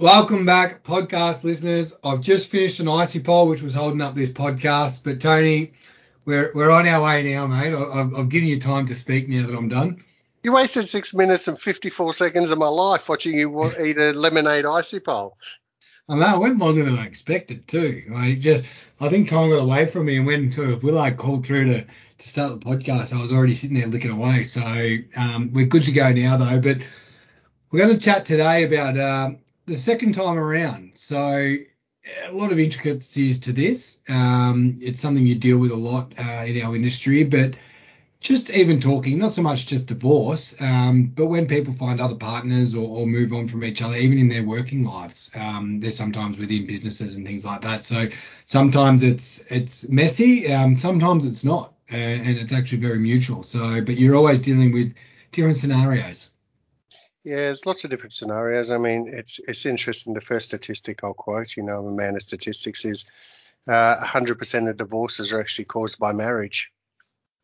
Welcome back, podcast listeners. I've just finished an icy pole, which was holding up this podcast. But Tony, we're we're on our way now, mate. I- I've, I've given you time to speak now that I'm done. You wasted six minutes and 54 seconds of my life watching you eat a lemonade icy pole. I know it went longer than I expected too. I just I think time got away from me, and when sort of Willow called through to to start the podcast, I was already sitting there licking away. So um, we're good to go now, though. But we're going to chat today about um, the second time around. So a lot of intricacies to this. Um, it's something you deal with a lot uh, in our industry, but just even talking, not so much just divorce, um, but when people find other partners or, or move on from each other, even in their working lives, um, they're sometimes within businesses and things like that. So sometimes it's it's messy, um, sometimes it's not, uh, and it's actually very mutual. So, but you're always dealing with different scenarios. Yeah, there's lots of different scenarios. I mean, it's it's interesting. The first statistic I'll quote, you know, I'm a man of statistics, is uh, 100% of divorces are actually caused by marriage.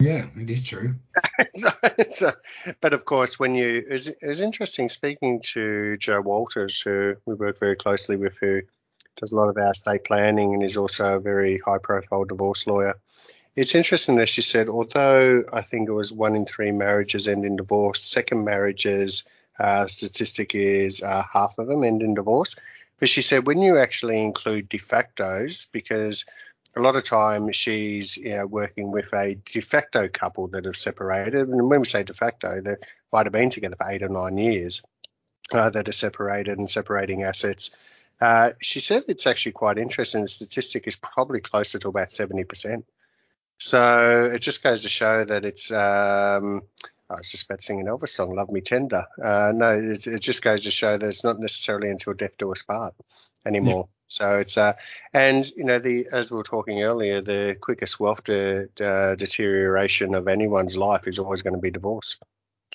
Yeah, it is true. so, so, but of course, when you it was, it was interesting speaking to Joe Walters, who we work very closely with, who does a lot of our estate planning and is also a very high-profile divorce lawyer. It's interesting that she said, although I think it was one in three marriages end in divorce, second marriages uh, statistic is uh, half of them end in divorce. But she said when you actually include de factos, because a lot of time she's you know, working with a de facto couple that have separated, and when we say de facto, they might have been together for eight or nine years uh, that are separated and separating assets. Uh, she said it's actually quite interesting. The statistic is probably closer to about 70%. So it just goes to show that it's. Um, I was just about to sing an Elvis song, "Love Me Tender." Uh, no, it, it, just goes to show that it's not necessarily until death do us part anymore. Yeah. So it's uh, and you know the as we were talking earlier, the quickest wealth de, de, deterioration of anyone's life is always going to be divorce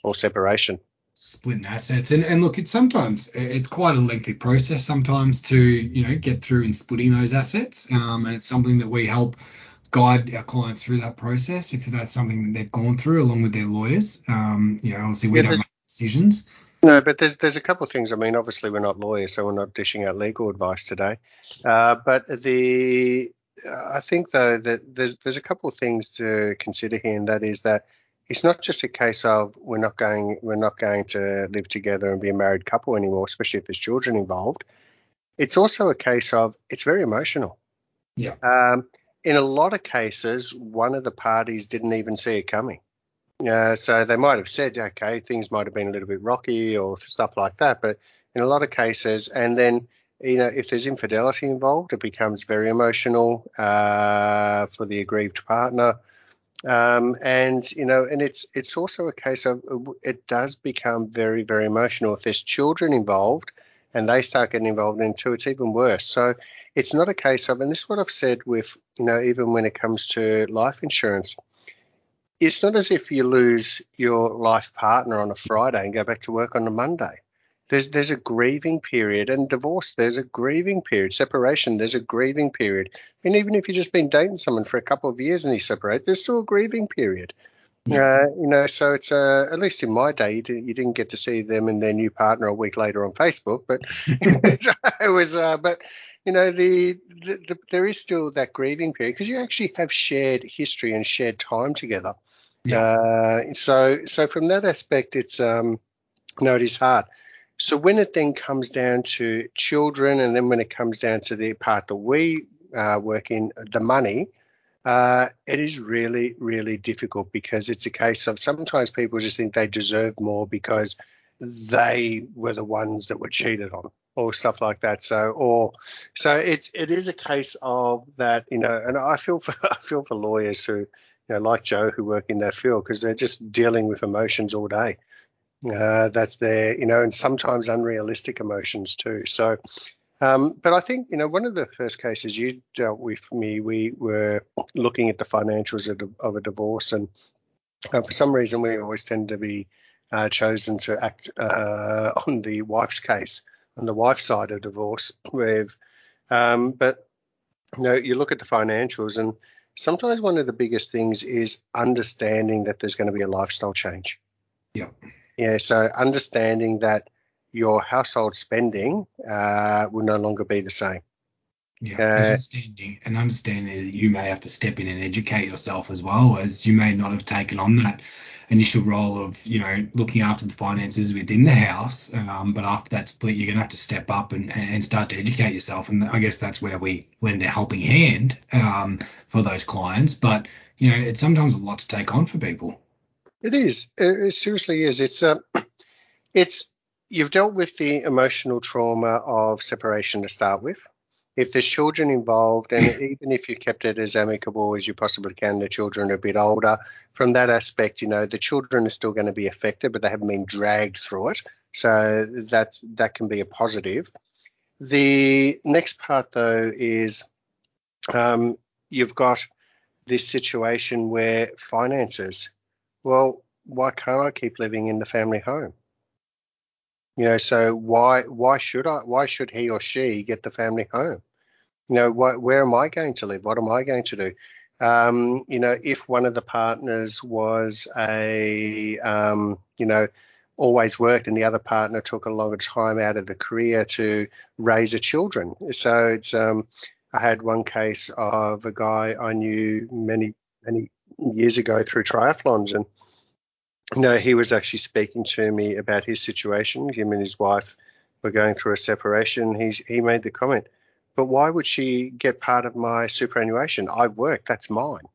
or separation. Splitting assets, and and look, it's sometimes it's quite a lengthy process sometimes to you know get through in splitting those assets, um, and it's something that we help guide our clients through that process if that's something that they've gone through along with their lawyers. Um, you know, obviously we yeah, don't make decisions. No, but there's there's a couple of things. I mean, obviously we're not lawyers, so we're not dishing out legal advice today. Uh, but the I think though that there's there's a couple of things to consider here, and that is that it's not just a case of we're not going we're not going to live together and be a married couple anymore, especially if there's children involved. It's also a case of it's very emotional. Yeah. Um, in a lot of cases, one of the parties didn't even see it coming. Uh, so they might have said, okay, things might have been a little bit rocky or stuff like that. But in a lot of cases, and then, you know, if there's infidelity involved, it becomes very emotional uh, for the aggrieved partner. Um, and you know, and it's it's also a case of it does become very very emotional if there's children involved, and they start getting involved in too. It's even worse. So it's not a case of, and this is what I've said with, you know, even when it comes to life insurance, it's not as if you lose your life partner on a Friday and go back to work on a Monday. There's there's a grieving period, and divorce there's a grieving period. Separation there's a grieving period, and even if you've just been dating someone for a couple of years and you separate, there's still a grieving period. Yeah. Uh, you know, so it's uh, at least in my day, you didn't, you didn't, get to see them and their new partner a week later on Facebook, but it was. Uh, but you know, the, the, the, there is still that grieving period because you actually have shared history and shared time together. Yeah. Uh, so, so from that aspect, it's um, no, it is hard. So when it then comes down to children, and then when it comes down to the part that we uh, work in, the money, uh, it is really, really difficult because it's a case of sometimes people just think they deserve more because they were the ones that were cheated on or stuff like that. So, or so it's it is a case of that, you know. And I feel for I feel for lawyers who, you know, like Joe, who work in that field because they're just dealing with emotions all day. Uh, that's their, you know, and sometimes unrealistic emotions too. So, um, but I think, you know, one of the first cases you dealt with me, we were looking at the financials of, of a divorce, and uh, for some reason we always tend to be uh, chosen to act uh, on the wife's case on the wife side of divorce. With, um, but you know, you look at the financials, and sometimes one of the biggest things is understanding that there's going to be a lifestyle change. Yeah. Yeah. So understanding that your household spending uh, will no longer be the same. Yeah, and understanding and understanding that you may have to step in and educate yourself as well as you may not have taken on that initial role of you know looking after the finances within the house, um, but after that split, you're gonna have to step up and, and start to educate yourself, and I guess that's where we lend a helping hand um, for those clients. But you know, it's sometimes a lot to take on for people. It is. It seriously is. It's uh, it's you've dealt with the emotional trauma of separation to start with if there's children involved, and even if you kept it as amicable as you possibly can, the children are a bit older. From that aspect, you know, the children are still going to be affected, but they haven't been dragged through it. So that's that can be a positive. The next part, though, is um, you've got this situation where finances. Well, why can't I keep living in the family home? You know, so why why should I? Why should he or she get the family home? You know, what, where am I going to live? What am I going to do? Um, you know, if one of the partners was a, um, you know, always worked and the other partner took a longer time out of the career to raise a children. So it's, um, I had one case of a guy I knew many, many years ago through triathlons and, know, he was actually speaking to me about his situation. Him and his wife were going through a separation. He's, he made the comment, but why would she get part of my superannuation? I've worked, that's mine.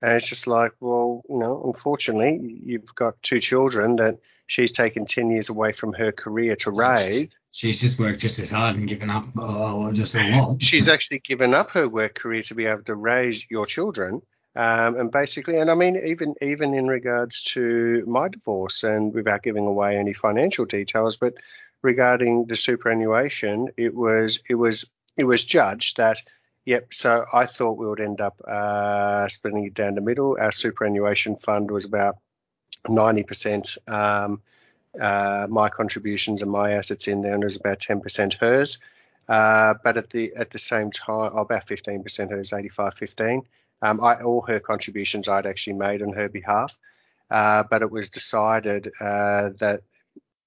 And it's just like, well, you know, unfortunately, you've got two children that she's taken 10 years away from her career to raise. She's just worked just as hard and given up uh, just a lot. She's actually given up her work career to be able to raise your children. Um, and basically, and I mean, even even in regards to my divorce, and without giving away any financial details, but regarding the superannuation, it was it was it was judged that, yep, so I thought we would end up uh, splitting it down the middle. Our superannuation fund was about 90% um, uh, my contributions and my assets in there, and it was about 10% hers. Uh, but at the at the same time, oh, about 15% hers, 85 15. Um, I, all her contributions I'd actually made on her behalf. Uh, but it was decided uh, that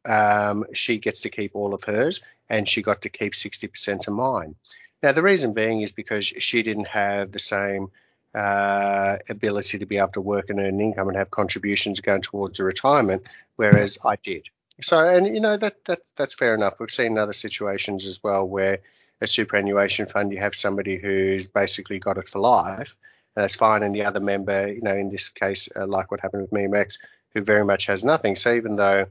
um, she gets to keep all of hers and she got to keep 60% of mine. Now, the reason being is because she didn't have the same uh, ability to be able to work and earn income and have contributions going towards a retirement, whereas I did. So, and you know that that that's fair enough. We've seen other situations as well where a superannuation fund, you have somebody who's basically got it for life, that's fine. And the other member, you know, in this case, uh, like what happened with me, Max, who very much has nothing. So even though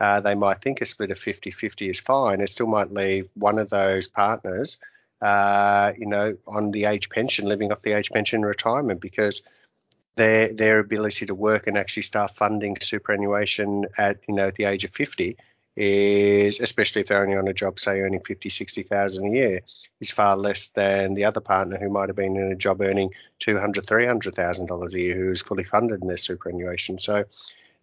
uh, they might think a split of 50-50 is fine. It still might leave one of those partners, uh, you know, on the age pension, living off the age pension retirement because their their ability to work and actually start funding superannuation at you know at the age of 50 is especially if they're only on a job say earning 50 60,000 a year is far less than the other partner who might have been in a job earning 200 300,000 dollars a year who is fully funded in their superannuation so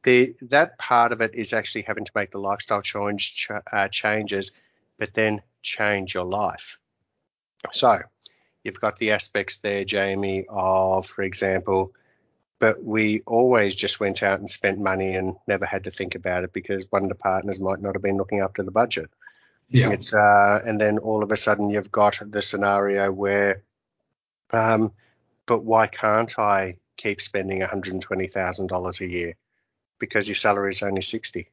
the, that part of it is actually having to make the lifestyle change uh, changes, but then change your life. So you've got the aspects there, Jamie, of, for example, but we always just went out and spent money and never had to think about it because one of the partners might not have been looking after the budget. Yeah. It's uh, and then all of a sudden you've got the scenario where, um, but why can't I keep spending $120,000 a year? because your salary is only 60.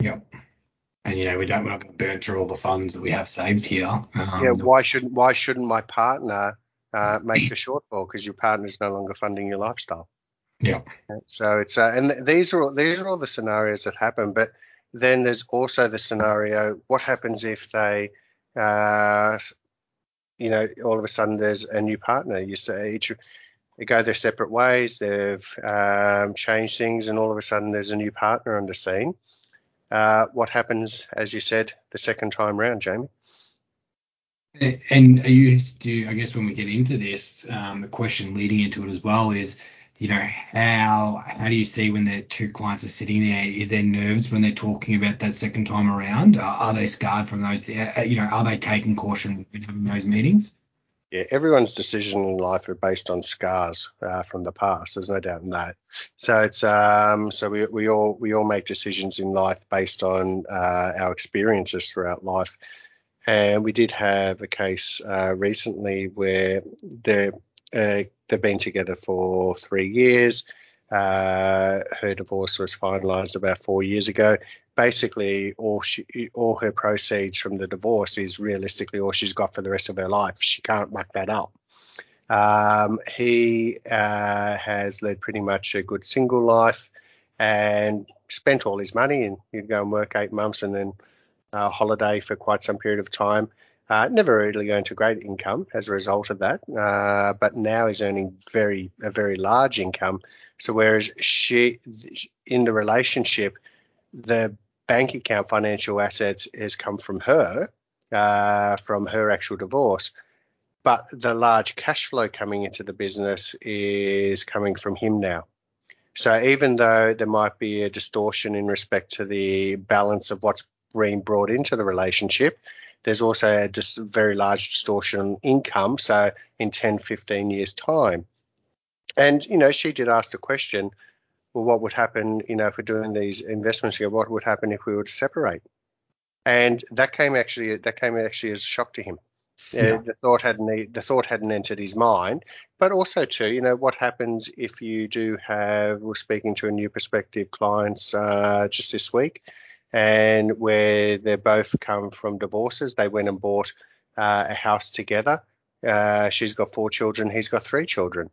Yep. And you know we don't we're not going to burn through all the funds that we have saved here. Um, yeah. Why shouldn't Why shouldn't my partner uh, make the shortfall because your partner is no longer funding your lifestyle? Yeah. So it's uh, and these are all, these are all the scenarios that happen, but then there's also the scenario: what happens if they, uh, you know, all of a sudden there's a new partner? You say each they go their separate ways. They've um, changed things, and all of a sudden there's a new partner on the scene. Uh, what happens, as you said, the second time round, Jamie? And are you, do I guess when we get into this, um, the question leading into it as well is, you know, how how do you see when the two clients are sitting there? Is there nerves when they're talking about that second time around? Are, are they scarred from those? Uh, you know, are they taking caution in having those meetings? Yeah, everyone's decision in life are based on scars uh, from the past. There's no doubt in that. So it's um, so we, we all we all make decisions in life based on uh, our experiences throughout life. And we did have a case uh, recently where they uh, they've been together for three years. Uh, her divorce was finalised about four years ago. Basically, all she, all her proceeds from the divorce is realistically all she's got for the rest of her life. She can't muck that up. Um, he uh, has led pretty much a good single life and spent all his money and he'd go and work eight months and then uh, holiday for quite some period of time. Uh, never really earned a great income as a result of that, uh, but now is earning very a very large income. So whereas she in the relationship, the bank account financial assets has come from her, uh, from her actual divorce, but the large cash flow coming into the business is coming from him now. So even though there might be a distortion in respect to the balance of what's being brought into the relationship, there's also a just very large distortion in income. So in 10, 15 years' time. And, you know, she did ask the question, well, what would happen, you know, if we're doing these investments here, what would happen if we were to separate? And that came actually that came actually as a shock to him. Yeah. Uh, the thought hadn't the thought hadn't entered his mind, but also too, you know, what happens if you do have? We're speaking to a new prospective clients uh, just this week, and where they both come from divorces. They went and bought uh, a house together. Uh, she's got four children. He's got three children.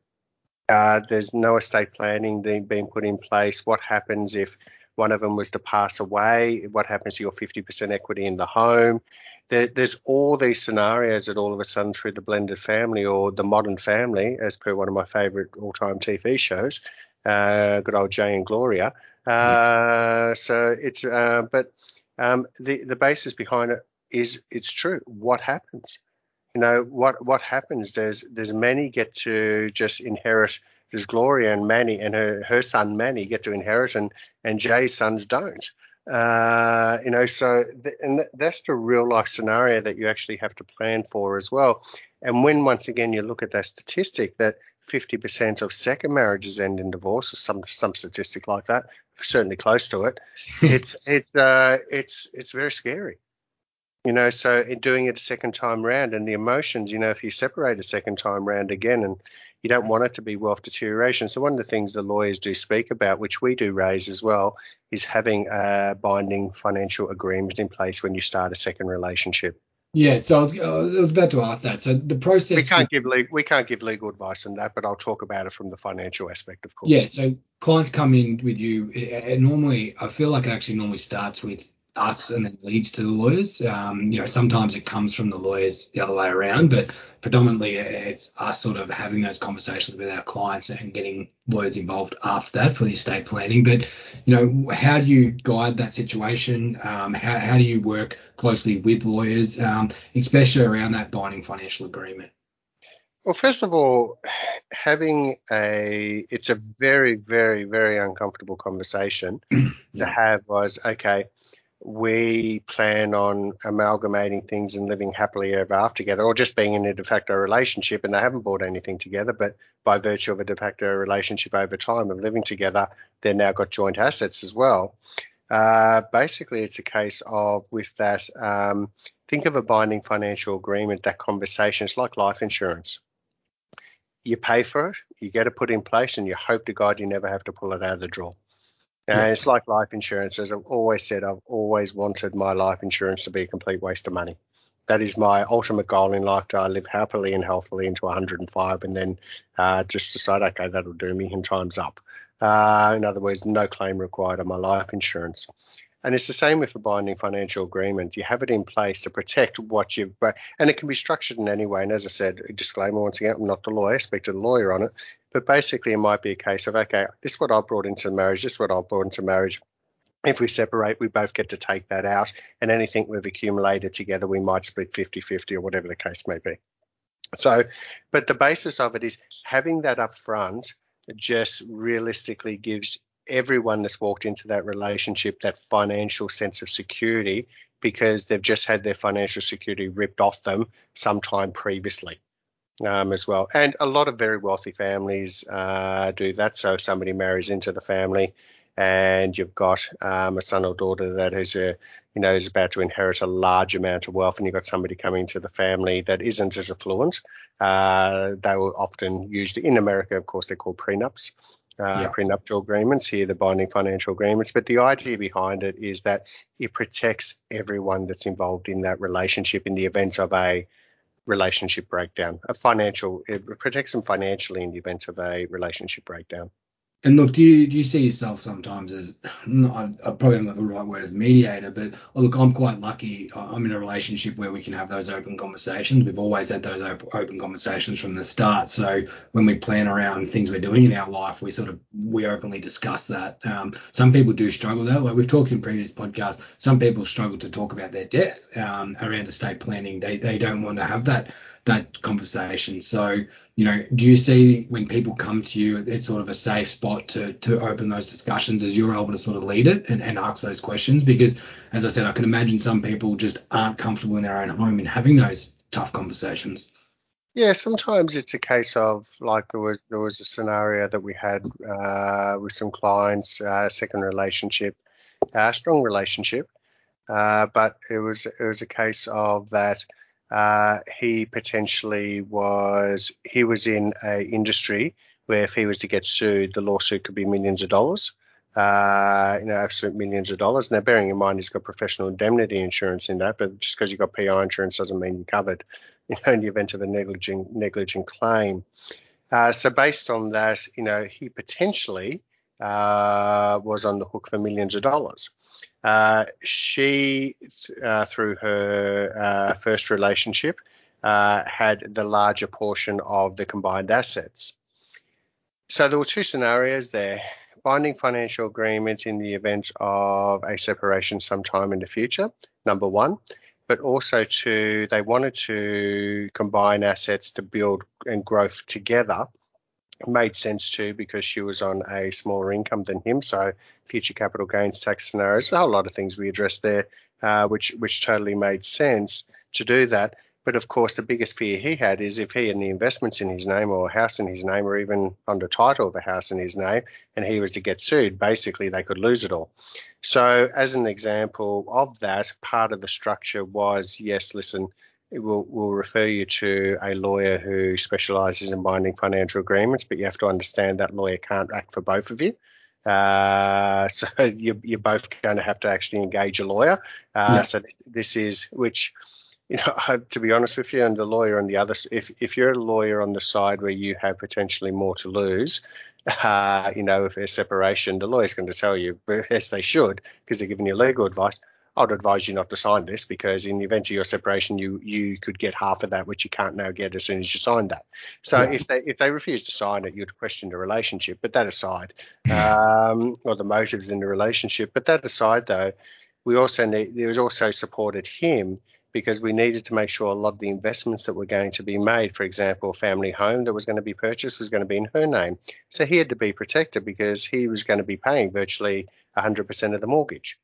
Uh, there's no estate planning being put in place. What happens if one of them was to pass away? What happens to your 50% equity in the home? There, there's all these scenarios that all of a sudden, through the blended family or the modern family, as per one of my favorite all-time TV shows, uh, good old Jay and Gloria, uh, so it's uh, but um, the the basis behind it is it's true. What happens? You know what what happens? There's there's many get to just inherit. There's Gloria and Manny and her her son Manny get to inherit, and and Jay's sons don't. Uh, you know, so th- and th- that's the real life scenario that you actually have to plan for as well. And when once again you look at that statistic that 50% of second marriages end in divorce, or some some statistic like that, certainly close to it. it, it uh, it's it's very scary, you know. So in doing it a second time round, and the emotions, you know, if you separate a second time round again, and you don't want it to be wealth deterioration. So one of the things the lawyers do speak about, which we do raise as well, is having a binding financial agreement in place when you start a second relationship. Yeah, so I was, uh, I was about to ask that. So the process. We can't give legal, we can't give legal advice on that, but I'll talk about it from the financial aspect, of course. Yeah, so clients come in with you, and normally I feel like it actually normally starts with us and then leads to the lawyers. Um, you know, sometimes it comes from the lawyers the other way around, but predominantly it's us sort of having those conversations with our clients and getting lawyers involved after that for the estate planning. But you know, how do you guide that situation? Um, how, how do you work closely with lawyers, um, especially around that binding financial agreement? Well, first of all, having a it's a very, very, very uncomfortable conversation yeah. to have was okay we plan on amalgamating things and living happily ever after together, or just being in a de facto relationship and they haven't bought anything together, but by virtue of a de facto relationship over time of living together, they've now got joint assets as well. Uh, basically, it's a case of with that, um, think of a binding financial agreement, that conversation. It's like life insurance. You pay for it, you get it put in place, and you hope to God you never have to pull it out of the drawer. And yeah. it's like life insurance. As I've always said, I've always wanted my life insurance to be a complete waste of money. That is my ultimate goal in life to live happily and healthily into 105 and then uh, just decide, okay, that'll do me and time's up. Uh, in other words, no claim required on my life insurance. And it's the same with a binding financial agreement. You have it in place to protect what you've, and it can be structured in any way. And as I said, a disclaimer once again, I'm not the lawyer, speak to the lawyer on it. But basically, it might be a case of, okay, this is what I brought into marriage, this is what I brought into marriage. If we separate, we both get to take that out, and anything we've accumulated together, we might split 50 50 or whatever the case may be. So, but the basis of it is having that up front just realistically gives everyone that's walked into that relationship that financial sense of security because they've just had their financial security ripped off them sometime previously. Um, as well. And a lot of very wealthy families uh, do that. So if somebody marries into the family and you've got um, a son or daughter that is a you know is about to inherit a large amount of wealth, and you've got somebody coming into the family that isn't as affluent, uh, they will often used in America, of course, they're called prenups. Uh, yeah. prenuptial agreements here, the binding financial agreements. But the idea behind it is that it protects everyone that's involved in that relationship in the event of a relationship breakdown, a financial, it protects them financially in the event of a relationship breakdown. And look, do you do you see yourself sometimes as not, I probably not the right word as mediator, but oh, look, I'm quite lucky. I'm in a relationship where we can have those open conversations. We've always had those open conversations from the start. So when we plan around things we're doing in our life, we sort of we openly discuss that. Um, some people do struggle though. Like we've talked in previous podcasts, some people struggle to talk about their debt um, around estate planning. They they don't want to have that that conversation. So, you know, do you see when people come to you, it's sort of a safe spot to to open those discussions as you're able to sort of lead it and, and ask those questions? Because as I said, I can imagine some people just aren't comfortable in their own home and having those tough conversations. Yeah, sometimes it's a case of like there was there was a scenario that we had uh, with some clients, uh, second relationship, uh, strong relationship, uh, but it was it was a case of that uh, he potentially was he was in a industry where if he was to get sued, the lawsuit could be millions of dollars. Uh, you know, absolute millions of dollars. Now, bearing in mind he's got professional indemnity insurance in that, but just because you've got PI insurance doesn't mean you're covered. You know, in the event of a negligent negligent claim. Uh, so based on that, you know, he potentially uh, was on the hook for millions of dollars. Uh, she, uh, through her uh, first relationship, uh, had the larger portion of the combined assets. So there were two scenarios there binding financial agreements in the event of a separation sometime in the future, number one, but also to they wanted to combine assets to build and growth together made sense too because she was on a smaller income than him. So future capital gains tax scenarios, a whole lot of things we addressed there, uh, which which totally made sense to do that. But of course, the biggest fear he had is if he had any investments in his name or a house in his name or even under title of a house in his name and he was to get sued, basically they could lose it all. So, as an example of that, part of the structure was yes, listen, will will refer you to a lawyer who specialises in binding financial agreements, but you have to understand that lawyer can't act for both of you. Uh, so you're, you're both going to have to actually engage a lawyer. Uh, yeah. So this is which, you know, to be honest with you, and the lawyer on the other, if if you're a lawyer on the side where you have potentially more to lose, uh, you know, if there's separation, the lawyer's going to tell you, yes, they should, because they're giving you legal advice. I'd advise you not to sign this because in the event of your separation, you you could get half of that, which you can't now get as soon as you sign that. So yeah. if they if they refuse to sign it, you'd question the relationship. But that aside, um, or the motives in the relationship. But that aside, though, we also need there was also supported him because we needed to make sure a lot of the investments that were going to be made, for example, a family home that was going to be purchased was going to be in her name. So he had to be protected because he was going to be paying virtually 100% of the mortgage.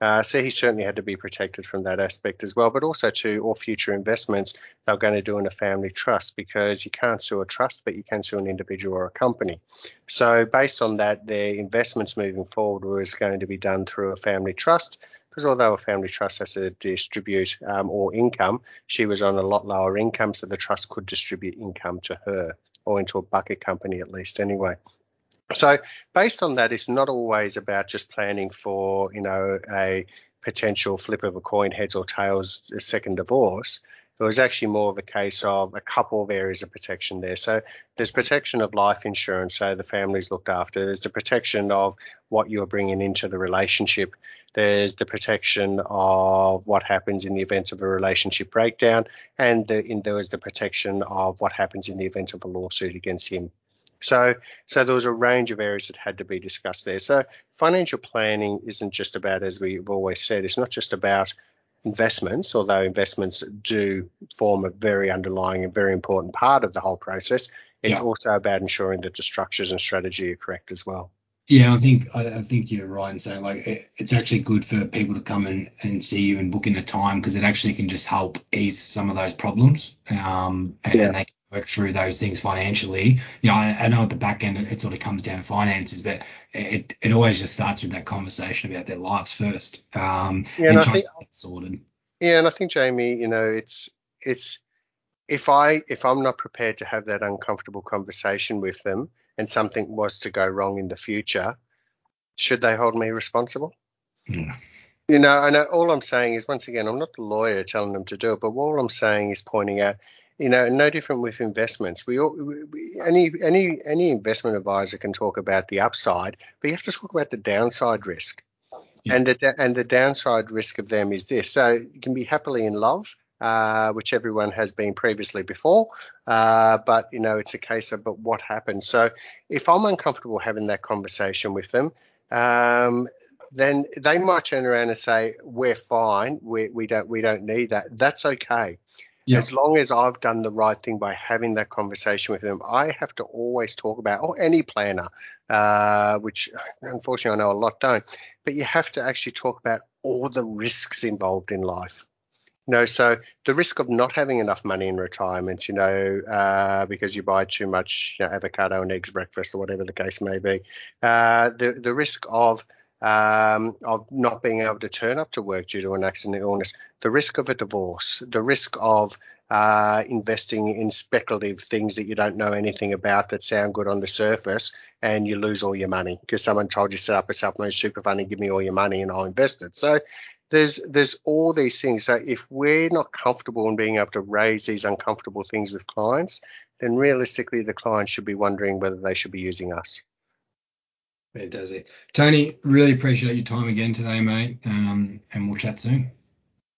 Uh, so he certainly had to be protected from that aspect as well, but also to all future investments they're going to do in a family trust because you can't sue a trust, but you can sue an individual or a company. So based on that, their investments moving forward was going to be done through a family trust because although a family trust has to distribute um, all income, she was on a lot lower income, so the trust could distribute income to her or into a bucket company at least anyway. So based on that, it's not always about just planning for, you know, a potential flip of a coin, heads or tails, a second divorce. It was actually more of a case of a couple of areas of protection there. So there's protection of life insurance, so the family's looked after. There's the protection of what you're bringing into the relationship. There's the protection of what happens in the event of a relationship breakdown, and the, in, there was the protection of what happens in the event of a lawsuit against him. So, so there was a range of areas that had to be discussed there. So, financial planning isn't just about, as we've always said, it's not just about investments, although investments do form a very underlying and very important part of the whole process. It's yeah. also about ensuring that the structures and strategy are correct as well. Yeah, I think I, think you're right in saying like it, it's actually good for people to come and, and see you and book in a time because it actually can just help ease some of those problems. Um, and, yeah. they work through those things financially. You know, I, I, know at the back end it sort of comes down to finances, but it, it always just starts with that conversation about their lives first. Um, yeah, and, and trying think, to get sorted. Yeah, and I think Jamie, you know, it's it's if I if I'm not prepared to have that uncomfortable conversation with them and something was to go wrong in the future, should they hold me responsible? Yeah. You know, and all I'm saying is once again, I'm not the lawyer telling them to do it, but all I'm saying is pointing out, you know, no different with investments. We, all, we any any any investment advisor can talk about the upside, but you have to talk about the downside risk. Yeah. And the and the downside risk of them is this. So you can be happily in love, uh, which everyone has been previously before. Uh, but you know, it's a case of but what happens. So if I'm uncomfortable having that conversation with them, um, then they might turn around and say, "We're fine. We, we don't we don't need that." That's okay. Yeah. As long as I've done the right thing by having that conversation with them, I have to always talk about, or any planner, uh, which unfortunately I know a lot don't, but you have to actually talk about all the risks involved in life. You know, so the risk of not having enough money in retirement, you know, uh, because you buy too much you know, avocado and eggs breakfast or whatever the case may be, uh, the the risk of um, of not being able to turn up to work due to an accident or illness, the risk of a divorce, the risk of uh, investing in speculative things that you don't know anything about that sound good on the surface and you lose all your money because someone told you set up a self-managed super fund and give me all your money and I'll invest it. So there's there's all these things. So if we're not comfortable in being able to raise these uncomfortable things with clients, then realistically the client should be wondering whether they should be using us. Fantastic. Tony, really appreciate your time again today, mate. Um, and we'll chat soon.